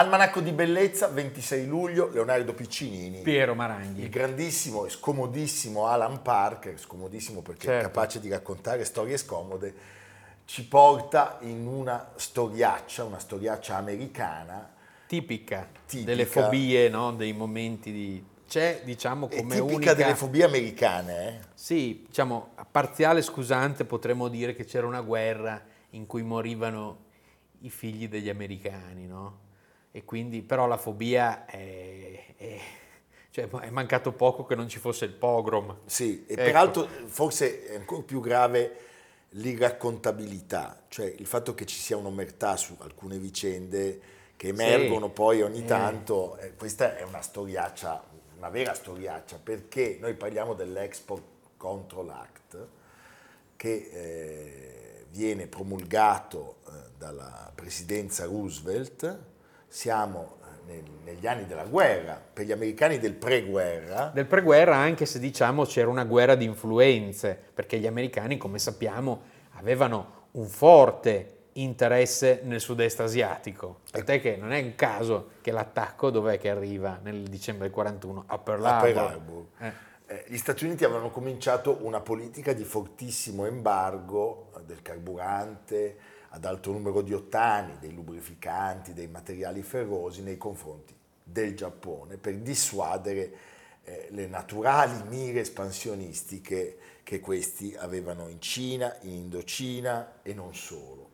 Almanacco di Bellezza, 26 luglio, Leonardo Piccinini. Piero Maranghi. Il grandissimo e scomodissimo Alan Parker, scomodissimo perché certo. è capace di raccontare storie scomode, ci porta in una storiaccia, una storiaccia americana. Tipica, tipica. delle fobie, no? dei momenti di... C'è, diciamo, come è tipica unica... delle fobie americane, eh? Sì, diciamo, a parziale scusante potremmo dire che c'era una guerra in cui morivano i figli degli americani, no? E quindi però la fobia è, è, cioè è, mancato poco che non ci fosse il pogrom. Sì, e ecco. peraltro forse è ancora più grave l'irraccontabilità, cioè il fatto che ci sia un'omertà su alcune vicende che emergono sì. poi ogni eh. tanto, eh. questa è una storiaccia, una vera storiaccia, perché noi parliamo dell'Export Control Act che eh, viene promulgato eh, dalla presidenza Roosevelt siamo eh, negli anni della guerra, per gli americani del pre-guerra. Del pre-guerra anche se diciamo c'era una guerra di influenze, perché gli americani, come sappiamo, avevano un forte interesse nel sud-est asiatico. Tant'è che non è un caso che l'attacco dov'è che arriva nel dicembre del 41? A Pearl Harbor. A Pearl Harbor. Eh. Eh, gli Stati Uniti avevano cominciato una politica di fortissimo embargo del carburante, ad alto numero di ottani, dei lubrificanti, dei materiali ferrosi nei confronti del Giappone per dissuadere eh, le naturali mire espansionistiche che questi avevano in Cina, in Indocina e non solo.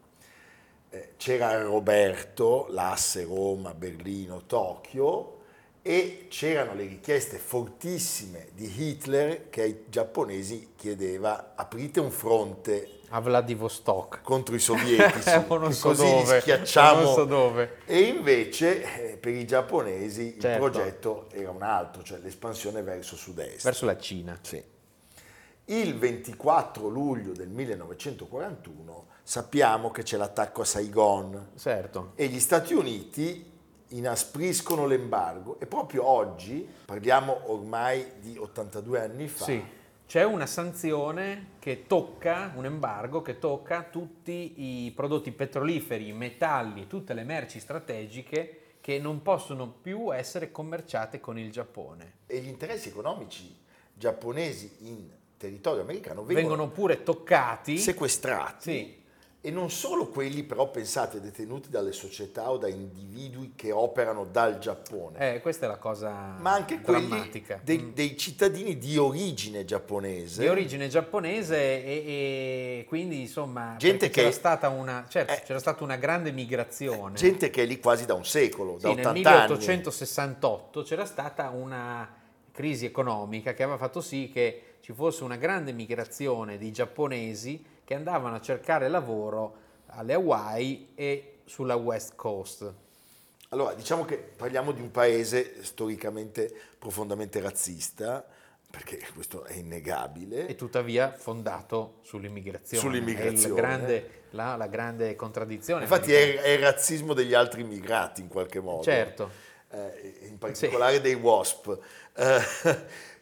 Eh, c'era Roberto, l'asse Roma, Berlino, Tokyo e c'erano le richieste fortissime di Hitler che ai giapponesi chiedeva aprite un fronte a Vladivostok contro i sovietici non so così dove, schiacciamo non so dove. e invece eh, per i giapponesi certo. il progetto era un altro cioè l'espansione verso sud-est verso la Cina sì. il 24 luglio del 1941 sappiamo che c'è l'attacco a Saigon certo. e gli Stati Uniti inaspriscono l'embargo e proprio oggi parliamo ormai di 82 anni fa sì c'è una sanzione che tocca, un embargo che tocca tutti i prodotti petroliferi, i metalli, tutte le merci strategiche che non possono più essere commerciate con il Giappone. E gli interessi economici giapponesi in territorio americano vengono, vengono pure toccati, sequestrati. Sì e non solo quelli però pensate detenuti dalle società o da individui che operano dal Giappone. Eh, questa è la cosa Ma anche drammatica. quelli dei, mm. dei, cittadini di origine giapponese. Di origine giapponese e, e quindi insomma gente che, c'era, stata una, certo, eh, c'era stata una grande migrazione. Gente che è lì quasi da un secolo, sì, da 80 anni. Nel 1868 c'era stata una crisi economica che aveva fatto sì che ci fosse una grande migrazione di giapponesi che andavano a cercare lavoro alle Hawaii e sulla West Coast. Allora, diciamo che parliamo di un paese storicamente profondamente razzista, perché questo è innegabile. E tuttavia fondato sull'immigrazione. Sull'immigrazione. Grande, la, la, grande contraddizione. Infatti è, è, il razzismo degli altri immigrati in qualche modo. Certo. Eh, in particolare sì. dei WASP. Eh,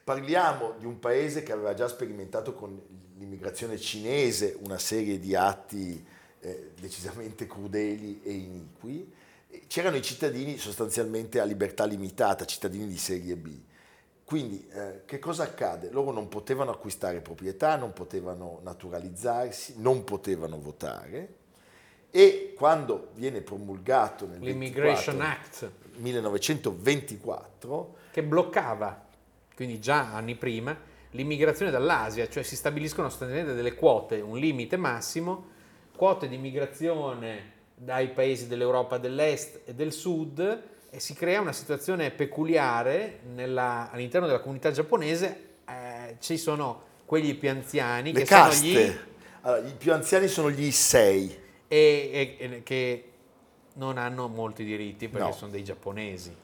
parliamo di un paese che aveva già sperimentato con l'immigrazione cinese una serie di atti eh, decisamente crudeli e iniqui, c'erano i cittadini sostanzialmente a libertà limitata, cittadini di serie B. Quindi eh, che cosa accade? Loro non potevano acquistare proprietà, non potevano naturalizzarsi, non potevano votare e quando viene promulgato nel 24, Act 1924 che bloccava, quindi già anni prima, l'immigrazione dall'Asia, cioè si stabiliscono sostanzialmente delle quote, un limite massimo, quote di immigrazione dai paesi dell'Europa dell'Est e del Sud e si crea una situazione peculiare nella, all'interno della comunità giapponese, eh, ci sono quelli più anziani Le che caste. sono gli... Allora, I più anziani sono gli Issei. E, e, e, che non hanno molti diritti perché no. sono dei giapponesi.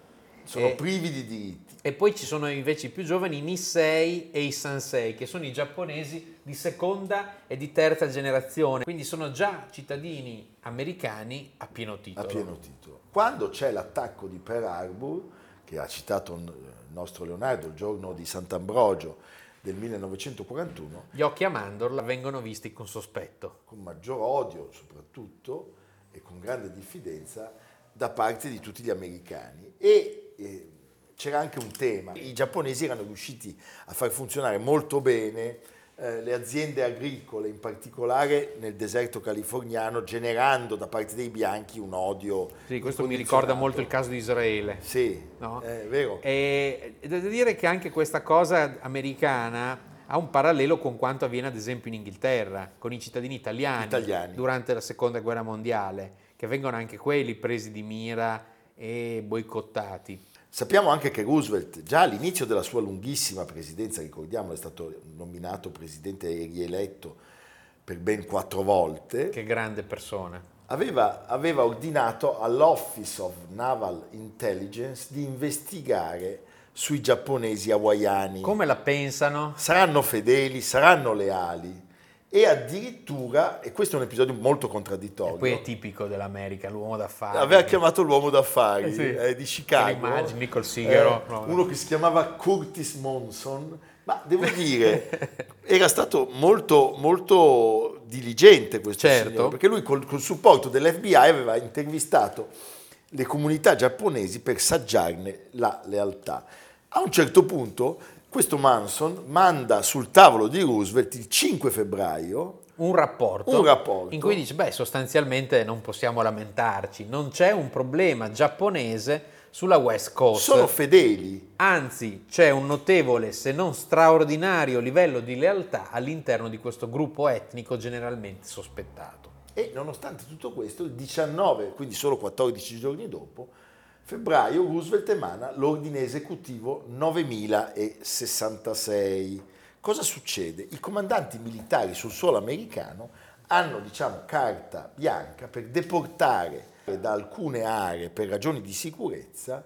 Sono E- privi di diritti. E poi ci sono invece i più giovani, i Nisei e i Sansei, che sono i giapponesi di seconda e di terza generazione. Quindi sono già cittadini americani a pieno titolo. a pieno titolo. Quando c'è l'attacco di Pearl Harbor, che ha citato il nostro Leonardo, il giorno di Sant'Ambrogio del 1941, Gli occhi a mandorla vengono visti con sospetto. con maggior odio soprattutto e con grande diffidenza da parte di tutti gli americani. E eh, c'era anche un tema, i giapponesi erano riusciti a far funzionare molto bene eh, le aziende agricole, in particolare nel deserto californiano, generando da parte dei bianchi un odio. Sì, questo mi ricorda molto il caso di Israele. Sì, No? è vero. E devo dire che anche questa cosa americana ha un parallelo con quanto avviene ad esempio in Inghilterra, con i cittadini italiani, Italiani. durante la seconda guerra mondiale, che vengono anche quelli presi di mira e boicottati. Sappiamo anche che Roosevelt, già all'inizio della sua lunghissima presidenza, ricordiamo, è stato nominato presidente e rieletto per ben quattro volte, Che grande persona. aveva, aveva ordinato all'Office of Naval Intelligence di investigare sui giapponesi hawaiani. Come la pensano? Saranno fedeli, saranno leali e addirittura, e questo è un episodio molto E contraddittorio, poi è tipico dell'America, l'uomo d'affari. aveva chiamato l'uomo d'affari Eh sì. eh, di Chicago. Immagini col sigaro. Eh, No, uno che si chiamava Curtis Monson, ma devo dire, era stato molto, molto diligente questo Certo. signore, perché lui col, col supporto dell'FBI aveva intervistato le comunità giapponesi per saggiarne la lealtà. A un certo punto questo Manson manda sul tavolo di Roosevelt il 5 febbraio un rapporto, Un rapporto. in cui dice, beh, sostanzialmente non possiamo lamentarci, non c'è un problema giapponese sulla West Coast. sono fedeli, Anzi, c'è un notevole, se non straordinario, livello di lealtà all'interno di questo gruppo etnico generalmente sospettato. E nonostante tutto questo, il 19, quindi solo 14 giorni dopo, febbraio, Roosevelt emana l'ordine esecutivo 9066. Cosa succede? I comandanti militari sul suolo americano hanno, diciamo, carta bianca per deportare da alcune aree per ragioni di sicurezza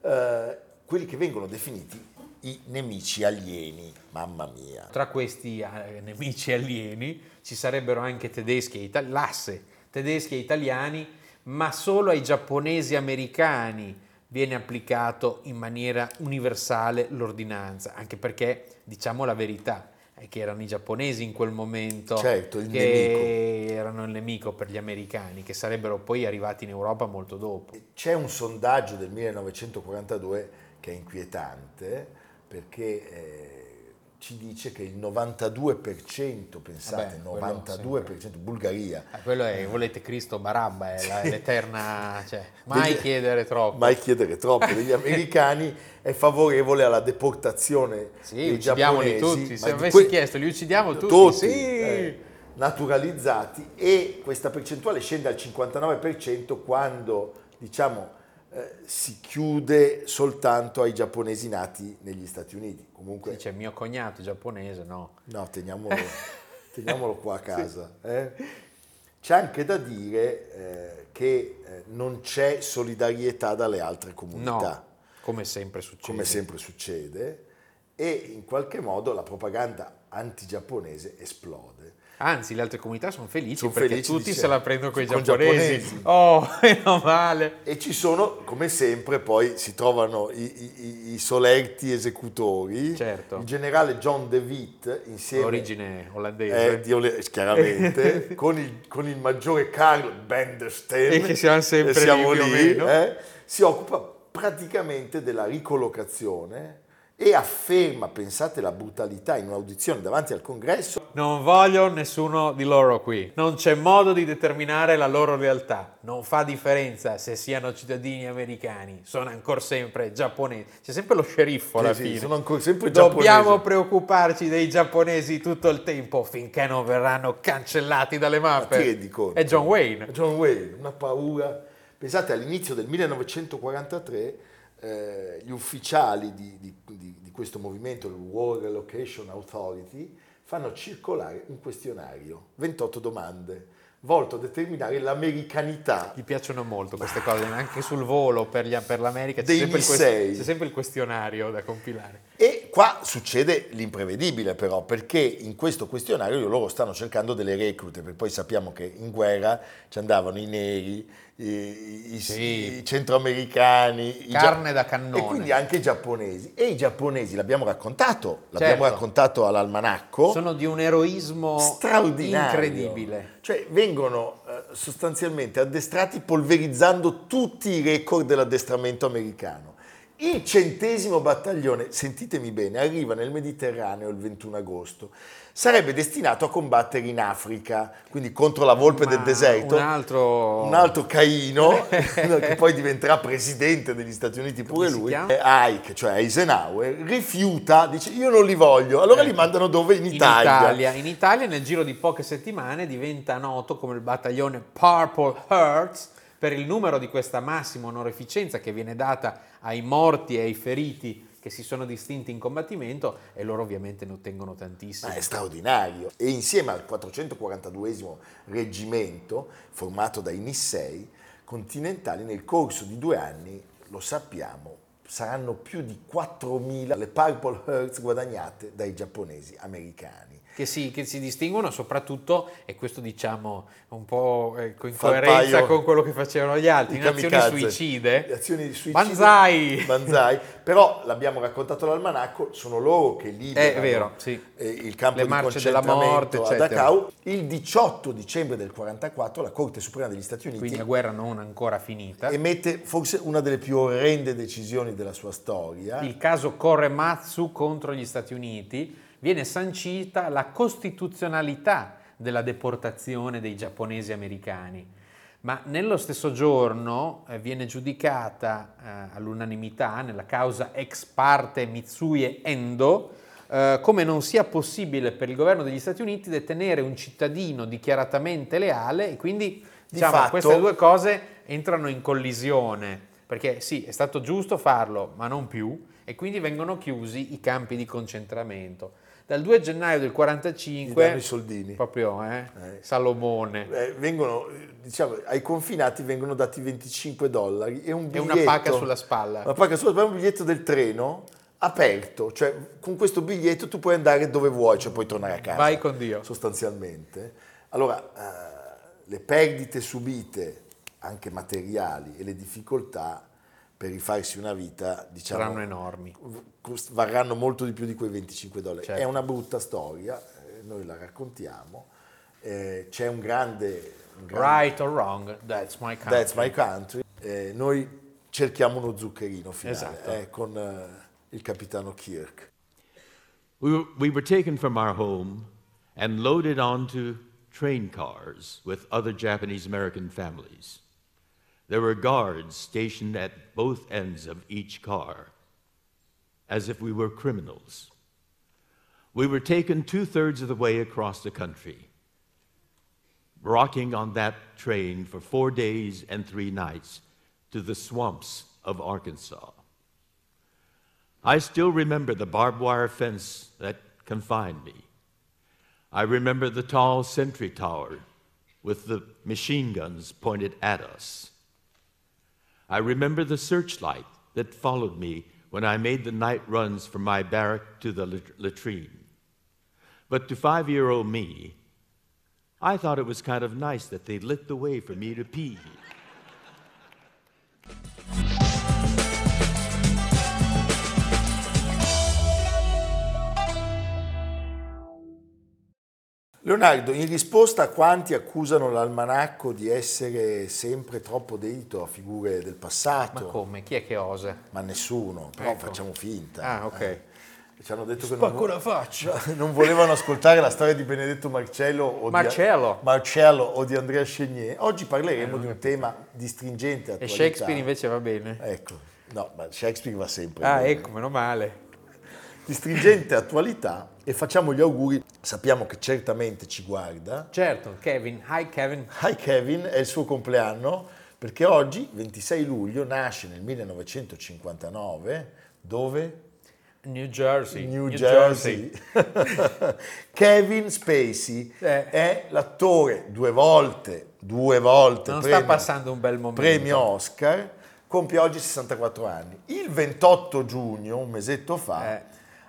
eh, quelli che vengono definiti i nemici alieni. Mamma mia. Tra questi eh, nemici alieni ci sarebbero anche tedeschi e italiani, l'asse tedeschi e italiani, ma solo ai giapponesi americani viene applicato in maniera universale l'ordinanza, anche perché diciamo la verità è che erano i giapponesi in quel momento Certo, il che erano il nemico per gli americani, che sarebbero poi arrivati in Europa molto dopo. C'è un sondaggio del 1942 che è inquietante perché eh, ci dice che il 92%, pensate, Vabbè, quello 92%, Bulgaria, Ah, quello è, volete Cristo Barabba, è la- l'eterna, cioè, mai Degli- chiedere troppo. mai chiedere troppo, degli americani è favorevole alla deportazione Sì, dei giapponesi. tutti. Se avessi que- chiesto, li uccidiamo tutti. tutti, sì. eh, naturalizzati e questa percentuale scende al 59% quando diciamo eh, si chiude soltanto ai giapponesi nati negli Stati Uniti. Comunque Dice mio cognato giapponese, no. No, teniamolo, teniamolo qua a casa. eh. C'è anche da dire eh, che eh, non c'è solidarietà dalle altre comunità, No, come sempre succede. come sempre succede, e in qualche modo la propaganda anti-giapponese esplode. Anzi, le altre comunità sono felici Sono perché felici, tutti dice, se la prendono con i giapponesi. giapponesi. Oh, meno male. E ci sono, come sempre, poi si trovano i, i- i solerti esecutori. Certo. Il generale John DeWitt, insieme Origine olandese. Eh, Ole- chiaramente, con il, con il maggiore Carl Benderstein, E che siamo sempre siamo lì, lì, eh, si occupa praticamente della ricollocazione e afferma, pensate la brutalità, in un'audizione davanti al congresso, Non voglio nessuno di loro qui. Non c'è modo di determinare la loro realtà. Non fa differenza se siano cittadini americani. Sono ancora sempre giapponesi. C'è sempre lo sceriffo alla Sì, sì, fine. sono ancora sempre Dobbiamo giapponesi. preoccuparci dei giapponesi tutto il tempo finché non verranno cancellati dalle mappe. Ma ti? È John Wayne. John Wayne, una paura. Pensate all'inizio del 1943 eh, gli ufficiali di, di- di- di questo movimento, il War Relocation Authority, fanno circolare un questionario, 28 domande, volto a determinare l'americanità Gli piacciono molto queste cose, anche sul volo per, gli- per l'America c'è sempre, il quest- c'è sempre il questionario da compilare. E qua succede l'imprevedibile però, perché in questo questionario loro stanno cercando delle reclute, perché poi sappiamo che in guerra ci andavano i neri, i, i- Sì. i centroamericani, i gia- Carne da cannone. E quindi anche i giapponesi. E i giapponesi, l'abbiamo raccontato, l'abbiamo Certo. raccontato all'almanacco, Sono di un eroismo straordinario. incredibile. Cioè vengono eh, sostanzialmente addestrati polverizzando tutti i record dell'addestramento americano. Il centesimo battaglione, sentitemi bene, arriva nel Mediterraneo il 21 agosto. Sarebbe destinato a combattere in Africa, quindi contro la volpe del Ma deserto. Un altro... Un altro Caino, che poi diventerà presidente degli Stati Uniti pure lui, chiama? eh, Ike, cioè Eisenhower, rifiuta, dice io non li voglio, allora li mandano dove? In In Italia. Italia. In Italia, nel giro di poche settimane, diventa noto come il battaglione Purple Hearts per il numero di questa massima onorificenza che viene data ai morti e ai feriti che si sono distinti in combattimento e loro ovviamente ne ottengono tantissimo. Ma è straordinario. E insieme al 442 reggimento, formato dai Nissei continentali, nel corso di due anni, lo sappiamo, saranno più di 4.000 le Purple Hearts guadagnate dai giapponesi americani. Che si, che si distinguono soprattutto, e questo diciamo un po' ecco, in coerenza con quello che facevano gli altri, in azioni suicide. Le azioni suicide. Banzai! Banzai. Però l'abbiamo raccontato all'almanacco, sono loro che liberano È vero, sì. eh, il campo Le di marce della concentramento morte, a. Dachau. Il 18 dicembre del 44 la Corte Suprema degli Stati Uniti Quindi la guerra non ancora finita. emette forse una delle più orrende decisioni della sua storia. il caso Korematsu contro gli Stati Uniti, viene sancita la costituzionalità della deportazione dei giapponesi americani. Ma nello stesso giorno eh, viene giudicata eh, all'unanimità nella causa ex parte Mitsuye Endo eh, come non sia possibile per il governo degli Stati Uniti detenere un cittadino dichiaratamente leale e quindi diciamo, fatto- queste due cose entrano in collisione, perché sì, è stato giusto farlo, ma non più, e quindi vengono chiusi i campi di concentramento. Dal 2 gennaio del Gli danno 45, i soldini. proprio eh, Eh. Salomone, Eh, vengono, diciamo, ai confinati vengono dati 25 dollari e un e biglietto. una pacca sulla spalla. Una pacca sulla spalla, un biglietto del treno aperto, cioè con questo biglietto tu puoi andare dove vuoi, cioè puoi tornare a casa. Vai con Dio. Sostanzialmente. Allora, eh, le perdite subite, anche materiali, e le difficoltà per rifarsi una vita, diciamo, Saranno enormi. varranno molto di più di quei 25 dollari. Certo. È una brutta storia, eh, noi la raccontiamo, eh, c'è un grande... un grande- Right or wrong, that's my country. That's my country. Eh, noi cerchiamo uno zuccherino finale Esatto. eh, con eh, il capitano Kirk. We were, we were taken from our home and loaded onto train cars with other Japanese American families. There were guards stationed at both ends of each car, as if we were criminals. We were taken two thirds of the way across the country, rocking on that train for four days and three nights to the swamps of Arkansas. I still remember the barbed wire fence that confined me. I remember the tall sentry tower with the machine guns pointed at us. I remember the searchlight that followed me when I made the night runs from my barrack to the latrine. But to five year old me, I thought it was kind of nice that they lit the way for me to pee. Leonardo, in risposta a quanti accusano l'almanacco di essere sempre troppo dedito a figure del Ma passato, come? Chi è che osa? ma nessuno, però Ecco. facciamo finta. Ah, ok. eh. Ci hanno detto che non, la faccia. non volevano ascoltare la storia di Benedetto Marcello o, Marcello. Di, Marcello o di Andrea Chenier. Oggi parleremo di un tema di stringente E attualità. Shakespeare invece va bene. Ecco, no, ma Shakespeare va sempre Ah, bene. ecco, meno male. Di stringente attualità e facciamo gli auguri. Sappiamo che certamente ci guarda. Certo, Kevin. Hi Kevin. Hi Kevin, è il suo compleanno perché oggi, 26 luglio, nasce nel 1959, dove? New Jersey. New, Jersey. Kevin Spacey Eh. è l'attore due volte, due volte Non premio, sta passando un bel momento. premio Oscar, compie oggi 64 anni. Il 28 giugno, un mesetto fa, Eh.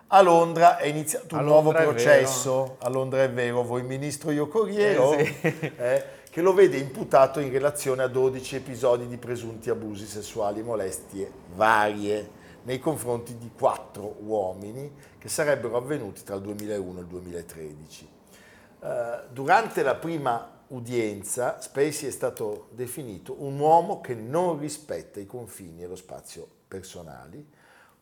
A Londra è iniziato un nuovo processo. A Londra è vero, voi ministro, io corriero, Eh, sì. eh, che lo vede imputato in relazione a 12 episodi di presunti abusi sessuali e molestie varie nei confronti di quattro uomini che sarebbero avvenuti tra il 2001 e il 2013. Eh, durante la prima udienza Spacey è stato definito un uomo che non rispetta i confini e lo spazio personali,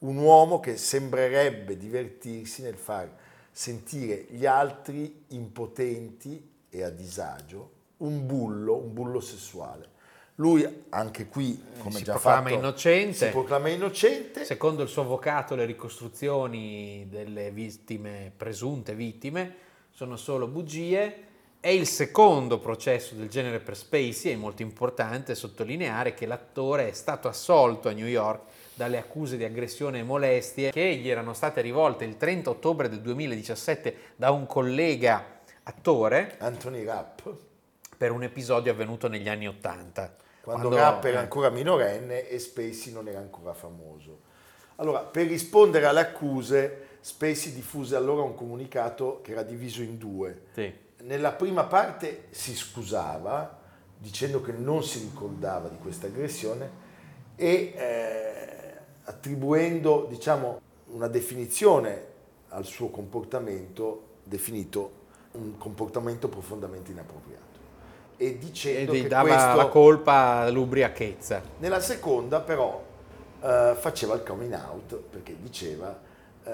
un uomo che sembrerebbe divertirsi nel far sentire gli altri impotenti e a disagio, un bullo, un bullo sessuale. Lui anche qui, come Si già proclama fatto, innocente. si proclama innocente. Secondo il suo avvocato le ricostruzioni delle vittime, presunte vittime, sono solo bugie. È il secondo processo del genere per Spacey, è molto importante sottolineare che l'attore è stato assolto a New York dalle accuse di aggressione e molestie che gli erano state rivolte il 30 ottobre del 2017 da un collega attore Anthony Rapp, per un episodio avvenuto negli anni 80. quando, Rapp era ancora minorenne e Spacey non era ancora famoso. Allora, per rispondere alle accuse, Spacey diffuse allora un comunicato che era diviso in due. Sì. Nella prima parte si scusava dicendo che non si ricordava di questa aggressione e eh, attribuendo diciamo, una definizione al suo comportamento definito un comportamento profondamente inappropriato e E dicendo gli che dava questo la colpa all'ubriachezza. nella seconda però eh, faceva il coming out perché diceva eh,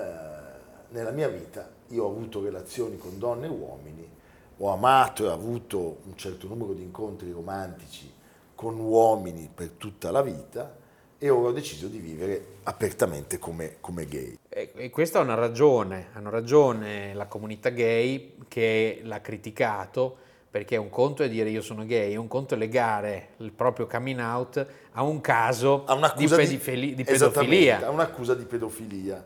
nella mia vita io ho avuto relazioni con donne e uomini, ho amato e avuto un certo numero di incontri romantici con uomini per tutta la vita e ora ho deciso di vivere apertamente come, come gay. E, e questa ha una ragione, hanno ragione la comunità gay che l'ha criticato perché un conto è dire io sono gay, un conto è legare il proprio coming out a un caso a di, pedofili- di pedofilia. a un'accusa di pedofilia.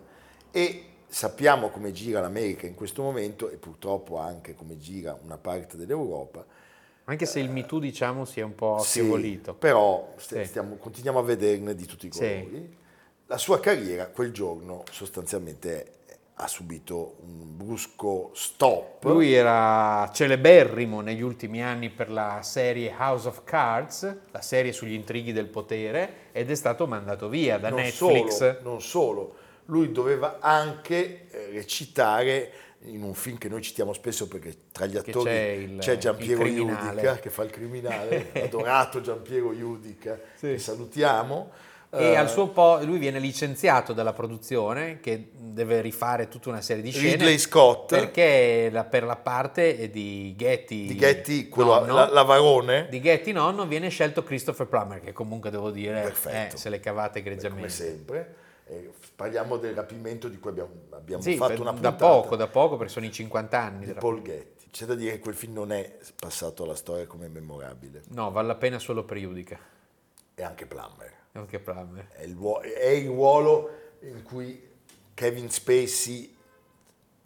E sappiamo come gira l'America in questo momento e purtroppo anche come gira una parte dell'Europa. Anche se il Me Too diciamo si è un po' Sì, affievolito. però st- Sì. stiamo- continuiamo a vederne di tutti i Sì. colori. La sua carriera quel giorno sostanzialmente ha subito un brusco stop. Lui era celeberrimo negli ultimi anni per la serie House of Cards, la serie sugli intrighi del potere, ed è stato mandato via da non Netflix. Solo, non solo, lui doveva anche eh, recitare in un film che noi citiamo spesso perché tra gli attori c'è il- c'è Giampiero. Iudica che fa il criminale, adorato Giampiero Iudica, Sì. che salutiamo. E Eh, al suo po' lui viene licenziato dalla produzione che deve rifare tutta una serie di scene Ridley Scott perché la- per la parte di Getty, di Getty, quello, nonno, la, Lavarone, di Getty nonno viene scelto Christopher Plummer che comunque devo dire eh, se le cavate come egregiamente. sempre. Eh, parliamo del rapimento di cui abbiamo, abbiamo Sì, fatto per- una da puntata poco, da poco perché sono i 50 anni. di Paul Getty. C'è da dire che quel film non è passato alla storia come memorabile, No, vale la pena solo per Judica, e anche Plummer. anche Plummer. È il, è il ruolo in cui Kevin Spacey,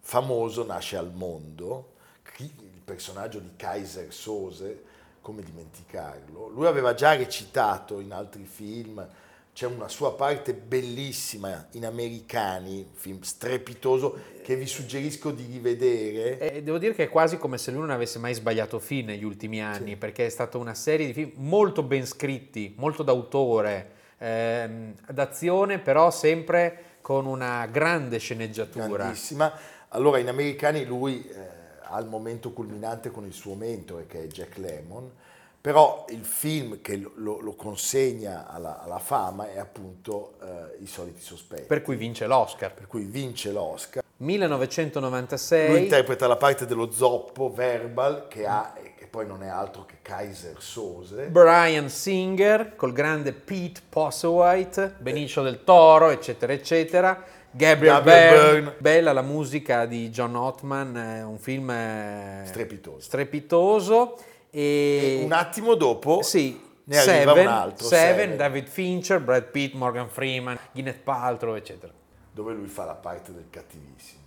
famoso, nasce al mondo. Il personaggio di Kaiser Sose, come dimenticarlo? Lui aveva già recitato in altri film, c'è una sua parte bellissima in Americani, film strepitoso che vi suggerisco di rivedere. E devo dire che è quasi come se lui non avesse mai sbagliato film negli ultimi anni, perché è stata una serie di film molto ben scritti, molto d'autore, ehm, d'azione, però sempre con una grande sceneggiatura. grandissima. Allora in Americani lui eh, ha il momento culminante con il suo mentore che è Jack Lemmon, però il film che lo, lo- consegna alla, alla fama è appunto eh, I soliti sospetti, per, Per cui vince l'Oscar. cui vince l'Oscar. 1996. Lui interpreta la parte dello zoppo verbal che ha, che poi non è altro che Kaiser Sose. Brian Singer col grande Pete Postlethwaite, Benicio del Toro, eccetera, eccetera. Gabriel, Gabriel Byrne, Byrne. bella la musica di John Ottman, un film eh, Strepitoso. strepitoso. E Un attimo dopo sì, ne arriva Seven, un altro. Seven, Seven. David Fincher, Brad Pitt, Morgan Freeman, Gwyneth Paltrow, eccetera. dove lui fa la parte del cattivissimo.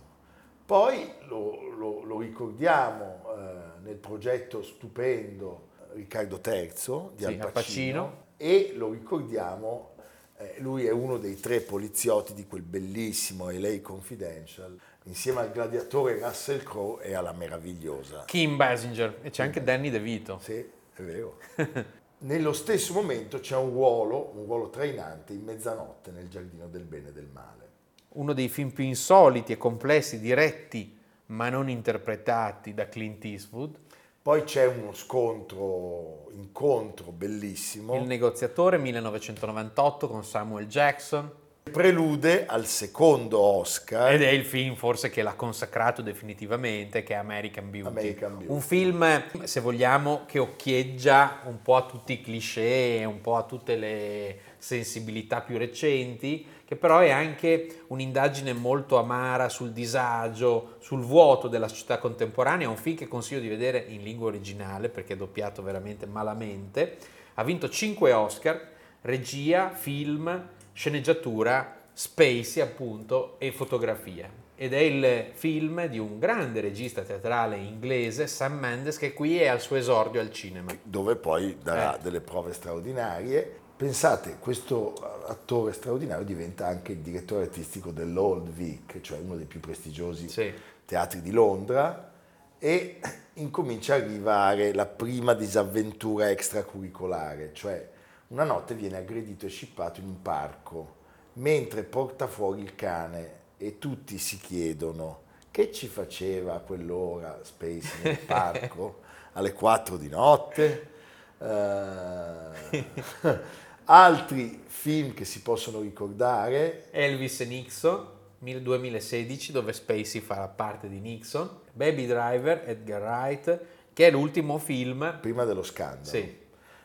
Poi lo, lo- lo ricordiamo eh, nel progetto stupendo Riccardo III di Sì, Al Al Pacino, Pacino. e lo ricordiamo, eh, lui è uno dei tre poliziotti di quel bellissimo LA Confidential, insieme al gladiatore Russell Crowe e alla meravigliosa. Kim Basinger e c'è anche Danny DeVito. Sì, è vero. Nello stesso momento c'è un ruolo, un ruolo trainante in mezzanotte nel giardino del bene e del male. Uno dei film più insoliti e complessi diretti ma non interpretati da Clint Eastwood. Poi c'è uno scontro, incontro bellissimo, Il negoziatore 1998 con Samuel Jackson prelude al secondo Oscar. ed è il film forse che l'ha consacrato definitivamente che è American Beauty. American Beauty. Un film, se vogliamo, che occhieggia un po' a tutti i cliché, un po' a tutte le sensibilità più recenti, che però è anche un'indagine molto amara sul disagio, sul vuoto della società contemporanea. È un film che consiglio di vedere in lingua originale perché è doppiato veramente malamente. Ha vinto 5 Oscar, regia, film, sceneggiatura, Spacey appunto e fotografia. Ed è il film di un grande regista teatrale inglese, Sam Mendes, che qui è al suo esordio al cinema. dove poi darà Eh. delle prove straordinarie. Pensate, questo attore straordinario diventa anche il direttore artistico dell'Old Vic, cioè uno dei più prestigiosi Sì. teatri di Londra, e incomincia a arrivare la prima disavventura extracurricolare, cioè una notte viene aggredito e scippato in un parco, mentre porta fuori il cane e tutti si chiedono che ci faceva a quell'ora Space nel parco alle 4 di notte. Eh, altri film che si possono ricordare, Elvis e Nixon, 2016, dove Spacey fa la parte di Nixon. Baby Driver, Edgar Wright, che è l'ultimo film. prima dello scandalo. Sì,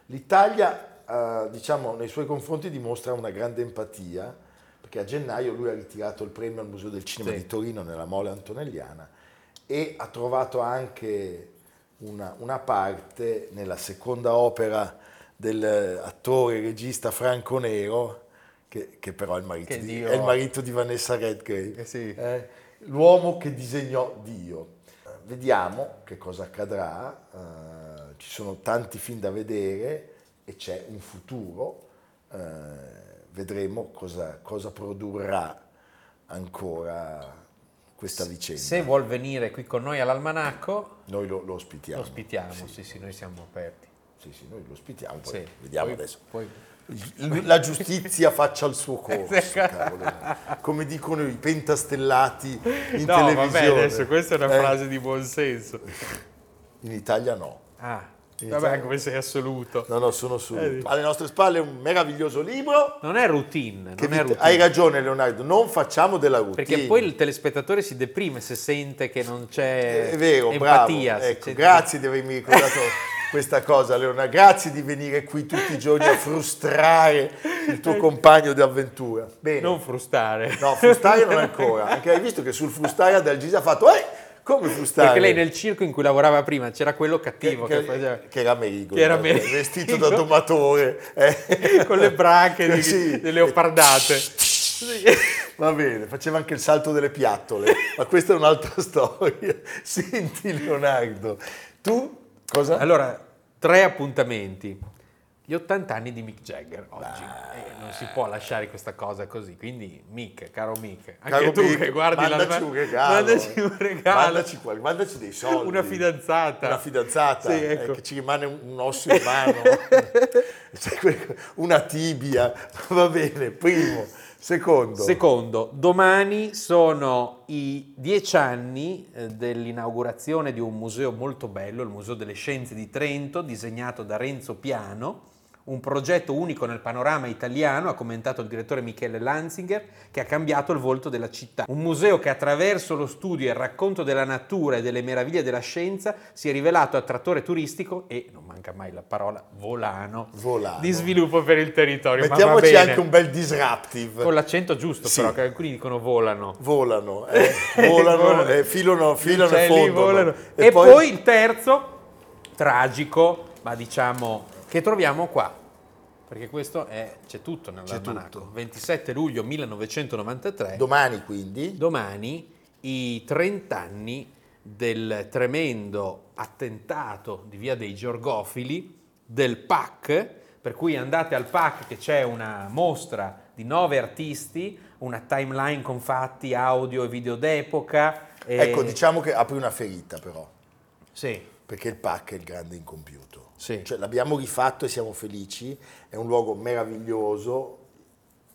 L'Italia, eh, diciamo, nei suoi confronti dimostra una grande empatia, perché a gennaio lui ha ritirato il premio al Museo del Cinema Sì. di Torino nella Mole Antonelliana e ha trovato anche una, una parte nella seconda opera dell'attore e regista Franco Nero, che, che però è il, marito di, è il marito di Vanessa Redgrave, Eh sì. eh, l'uomo che disegnò Dio. Vediamo che cosa accadrà, eh, ci sono tanti film da vedere e c'è un futuro, eh, vedremo cosa, cosa produrrà ancora questa vicenda. se vuol venire qui con noi all'Almanacco, Noi lo, lo ospitiamo. lo ospitiamo. Sì, Sì, sì, noi siamo aperti. sì, sì, noi lo ospitiamo, poi Sì. vediamo Poi- adesso. poi- La giustizia faccia il suo corso, cavolo. come dicono i pentastellati in no, televisione. vabbè, adesso questa è una Eh, frase di buonsenso. In Italia no. Ah, vabbè, come sei assoluto. No, no, sono su. Eh, Alle nostre spalle un meraviglioso libro. Non è routine, non è routine. hai ragione Leonardo, non facciamo della routine. Perché poi il telespettatore si deprime se sente che non c'è È vero, empatia. bravo. Ecco, grazie di avermi ricordato questa cosa, Leonardo. Grazie di venire qui tutti i giorni a frustrare il tuo compagno di avventura. Bene. Non frustare. No, frustare non ancora. Anche hai visto che sul frustare Adalgisa ha fatto eh, come frustare? Perché lei nel circo in cui lavorava prima c'era quello cattivo che, che, faceva che era Merigo, Che era eh, Merigo. vestito da domatore. eh. con le brache di, Sì. delle leopardate. Va bene, faceva anche il salto delle piattole, ma questa è un'altra storia. Senti Leonardo, tu cosa? Allora, tre appuntamenti. Gli 80 anni di Mick Jagger oggi. Eh, non si può lasciare questa cosa così. Quindi, Mick, caro Mick, anche Caro tu Mick, che guardi mandaci la un regalo. mandaci un regalo. Mandaci, mandaci dei soldi. Una fidanzata. Una fidanzata, Sì, eh, ecco. che ci rimane un, osso in mano, Cioè, una tibia, va bene, primo. Secondo, Secondo, domani sono i dieci anni eh, dell'inaugurazione di un museo molto bello, il Museo delle Scienze di Trento, disegnato da Renzo Piano, un progetto unico nel panorama italiano, ha commentato il direttore Michele Lanzinger, che ha cambiato il volto della città. Un museo che attraverso lo studio e il racconto della natura e delle meraviglie della scienza si è rivelato attrattore turistico e, non manca mai la parola, volano, Volano. di sviluppo per il territorio. Mettiamoci anche un bel disruptive. Con l'accento giusto, Sì. però, che alcuni dicono volano. Volano, eh, volano, Volano. eh, filano, filano e fondono. volano. E, poi... il terzo, tragico, ma diciamo che troviamo qua. perché questo è, c'è tutto C'è nell'almanacco. tutto. 27 luglio 1993, Domani quindi, domani i 30 anni del tremendo attentato di Via dei Giorgofili del PAC, per cui andate al PAC che c'è una mostra di nove artisti, una timeline con fatti, audio e video d'epoca. e- ecco diciamo che apri una ferita però, Sì, perché il PAC è il grande incompiuto. Sì. Cioè, l'abbiamo rifatto e siamo felici, è un luogo meraviglioso,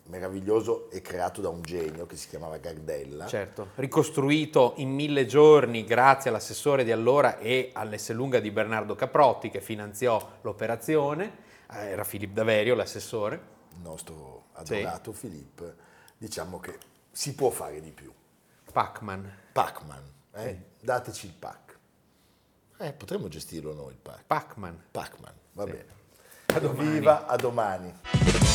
meraviglioso e creato da un genio che si chiamava Gardella. certo. Ricostruito in mille giorni grazie all'assessore di allora e all'Esselunga di Bernardo Caprotti che finanziò l'operazione. Eh, Era Filippo Daverio l'assessore. il nostro adorato Filippo, diciamo che si può fare di più. Pacman. Pacman, eh? dateci il pack. Eh, potremmo gestirlo noi il pack. Pacman. Pacman, va bene. A domani. Viva a domani.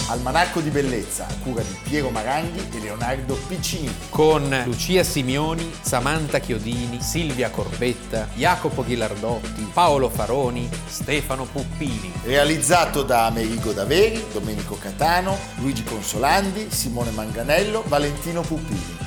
Almanacco di bellezza a cura di Piero Maranghi e Leonardo Piccini. Con Lucia Simioni, Samantha Chiodini, Silvia Corbetta, Jacopo Ghilardotti, Paolo Faroni, Stefano Puppini. Realizzato da Amerigo Daveri, Domenico Catano, Luigi Consolandi, Simone Manganello, Valentino Puppini.